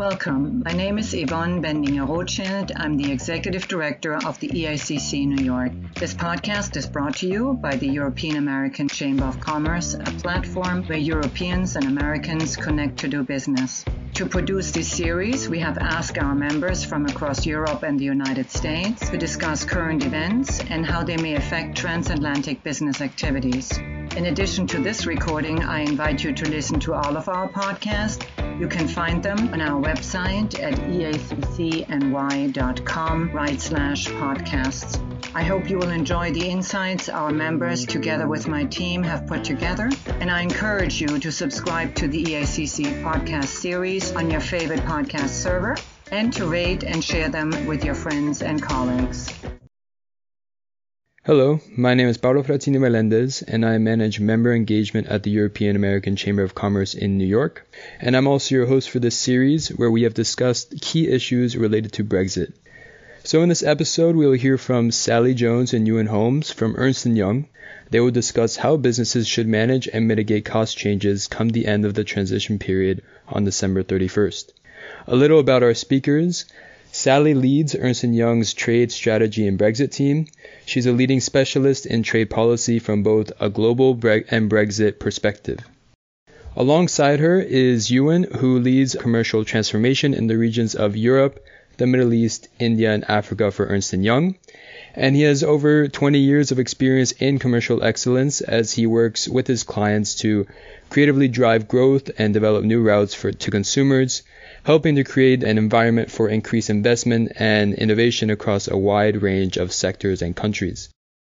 Welcome. My name is Yvonne Bendinger Rothschild. I'm the Executive Director of the EACC New York. This podcast is brought to you by the European American Chamber of Commerce, a platform where Europeans and Americans connect to do business. To produce this series, we have asked our members from across Europe and the United States to discuss current events and how they may affect transatlantic business activities. In addition to this recording, I invite you to listen to all of our podcasts. You can find them on our website at eaccny.com right slash podcasts. I hope you will enjoy the insights our members, together with my team, have put together, and I encourage you to subscribe to the EACC podcast series on your favorite podcast server and to rate and share them with your friends and colleagues. Hello, my name is Paulo Fratini Melendez, and I manage member engagement at the European American Chamber of Commerce in New York. And I'm also your host for this series where we have discussed key issues related to Brexit. So in this episode, we will hear from Sally Jones and Ewan Holmes from Ernst & Young. They will discuss how businesses should manage and mitigate cost changes come the end of the transition period on December 31st. A little about our speakers. Sally leads Ernst & Young's trade strategy and Brexit team. She's a leading specialist in trade policy from both a global and Brexit perspective. Alongside her is Ewan, who leads commercial transformation in the regions of Europe, the Middle East, India, and Africa for Ernst & Young. And he has over 20 years of experience in commercial excellence as he works with his clients to creatively drive growth and develop new routes for, to consumers, helping to create an environment for increased investment and innovation across a wide range of sectors and countries.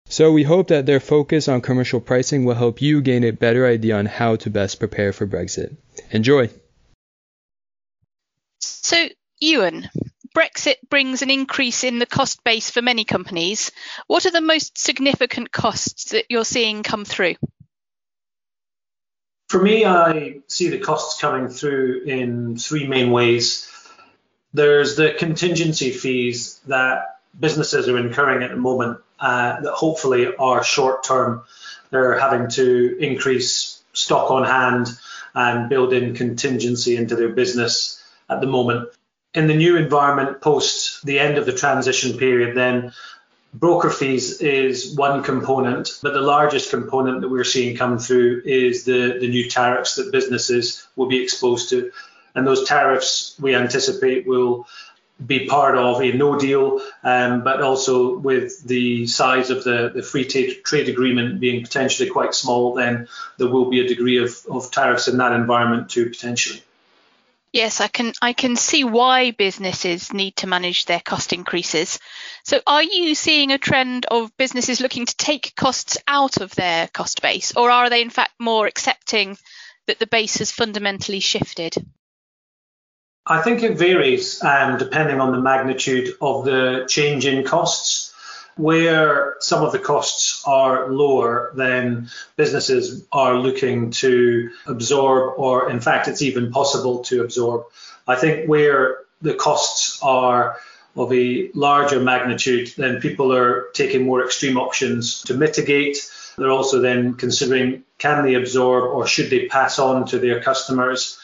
So we hope that their focus on commercial pricing will help you gain a better idea on how to best prepare for Brexit. Enjoy! So, Ewan, Brexit brings an increase in the cost base for many companies. What are the most significant costs that you're seeing come through? For me, I see the costs coming through in three main ways. There's the contingency fees that businesses are incurring at the moment uh, that hopefully are short term. They're having to increase stock on hand and build in contingency into their business at the moment in the new environment post the end of the transition period, then broker fees is one component, but the largest component that we're seeing come through is the, the new tariffs that businesses will be exposed to. And those tariffs we anticipate will be part of a no deal, um, but also with the size of the, the free trade, trade agreement being potentially quite small, then there will be a degree of, of tariffs in that environment too, potentially. Yes, I can I can see why businesses need to manage their cost increases. So are you seeing a trend of businesses looking to take costs out of their cost base or are they in fact more accepting that the base has fundamentally shifted? I think it varies um, depending on the magnitude of the change in costs where some of the costs are lower, then businesses are looking to absorb, or in fact, it's even possible to absorb. I think where the costs are of a larger magnitude, then people are taking more extreme options to mitigate. They're also then considering can they absorb or should they pass on to their customers?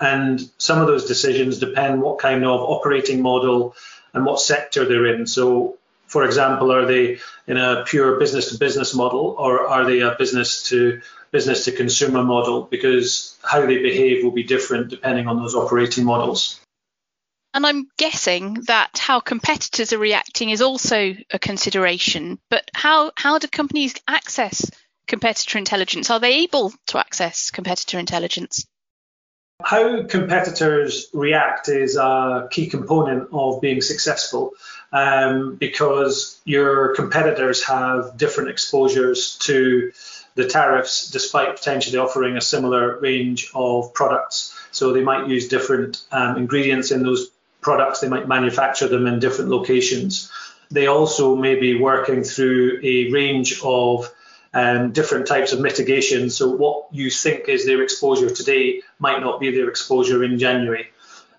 And some of those decisions depend what kind of operating model and what sector they're in. So for example, are they in a pure business to business model or are they a business to business to consumer model? Because how they behave will be different depending on those operating models. And I'm guessing that how competitors are reacting is also a consideration. But how, how do companies access competitor intelligence? Are they able to access competitor intelligence? How competitors react is a key component of being successful um, because your competitors have different exposures to the tariffs despite potentially offering a similar range of products. So they might use different um, ingredients in those products, they might manufacture them in different locations. They also may be working through a range of um, different types of mitigation. So what you think is their exposure today might not be their exposure in January.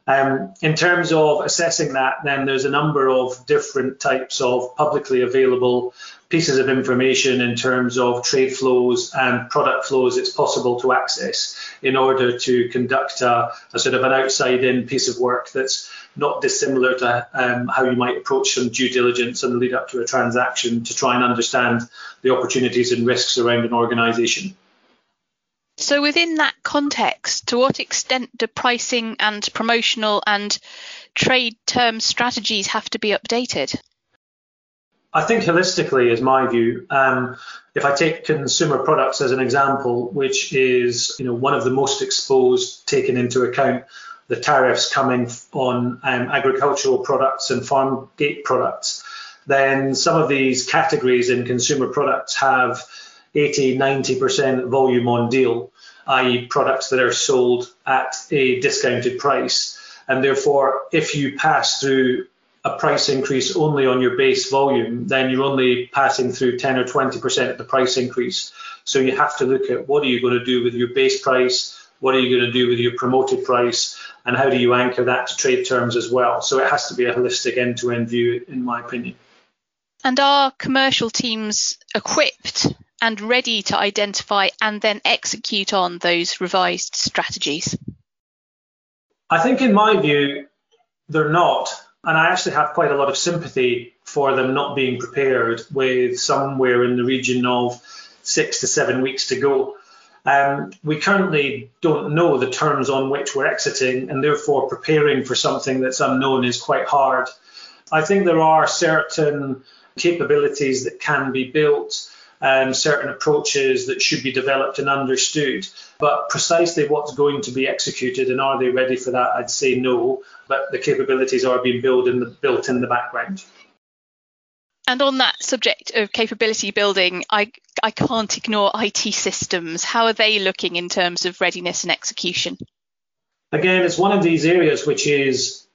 Um, in terms of assessing that, then there's a number of different types of publicly available pieces of information in terms of trade flows and product flows it's possible to access in order to conduct a, a sort of an outside in piece of work that's not dissimilar to um, how you might approach some due diligence the lead up to a transaction to try and understand the opportunities and risks around an organization. So, within that context, to what extent do pricing and promotional and trade term strategies have to be updated? I think holistically is my view. Um, if I take consumer products as an example, which is you know one of the most exposed, taken into account the tariffs coming on um, agricultural products and farm gate products, then some of these categories in consumer products have 80, 90% volume on deal, i.e., products that are sold at a discounted price. And therefore, if you pass through a price increase only on your base volume, then you're only passing through 10 or 20% of the price increase. So you have to look at what are you going to do with your base price, what are you going to do with your promoted price, and how do you anchor that to trade terms as well. So it has to be a holistic end to end view, in my opinion. And are commercial teams equipped and ready to identify and then execute on those revised strategies? I think, in my view, they're not. And I actually have quite a lot of sympathy for them not being prepared with somewhere in the region of six to seven weeks to go. Um, we currently don't know the terms on which we're exiting, and therefore preparing for something that's unknown is quite hard. I think there are certain capabilities that can be built um, certain approaches that should be developed and understood. But precisely what's going to be executed and are they ready for that? I'd say no, but the capabilities are being built in the, built in the background. And on that subject of capability building, I, I can't ignore IT systems. How are they looking in terms of readiness and execution? Again, it's one of these areas which is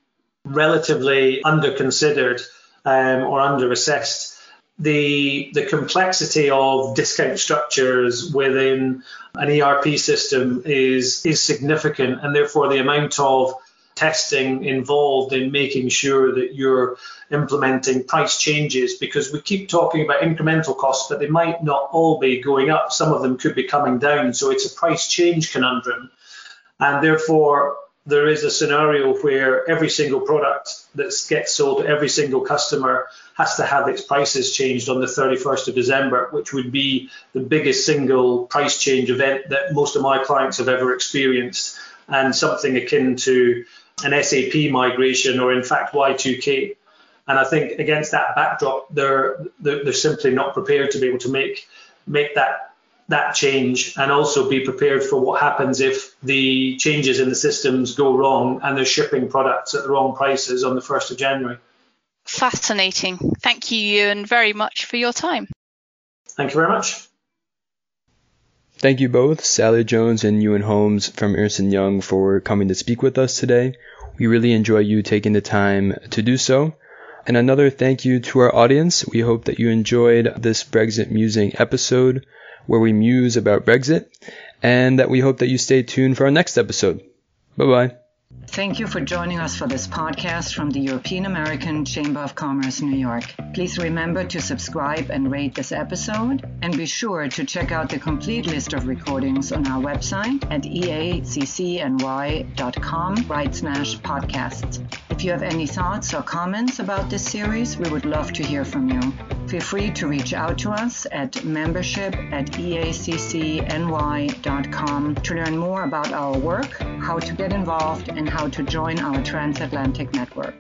relatively under considered um, or under assessed the the complexity of discount structures within an ERP system is is significant, and therefore the amount of testing involved in making sure that you're implementing price changes because we keep talking about incremental costs, but they might not all be going up. Some of them could be coming down. So it's a price change conundrum. And therefore, there is a scenario where every single product that gets sold to every single customer has to have its prices changed on the 31st of December, which would be the biggest single price change event that most of my clients have ever experienced, and something akin to an SAP migration or, in fact, Y2K. And I think against that backdrop, they're, they're, simply not prepared to be able to make make that that change and also be prepared for what happens if the changes in the systems go wrong and they're shipping products at the wrong prices on the 1st of January. Fascinating. Thank you, Ewan, very much for your time. Thank you very much. Thank you both, Sally Jones and Ewan Holmes from Ernst Young, for coming to speak with us today. We really enjoy you taking the time to do so. And another thank you to our audience. We hope that you enjoyed this Brexit Musing episode where we muse about Brexit, and that we hope that you stay tuned for our next episode. Bye bye. Thank you for joining us for this podcast from the European American Chamber of Commerce, New York. Please remember to subscribe and rate this episode, and be sure to check out the complete list of recordings on our website at eaccny.com right slash podcasts. If you have any thoughts or comments about this series, we would love to hear from you. Feel free to reach out to us at membership at eaccny.com to learn more about our work, how to get involved, and how to join our transatlantic network.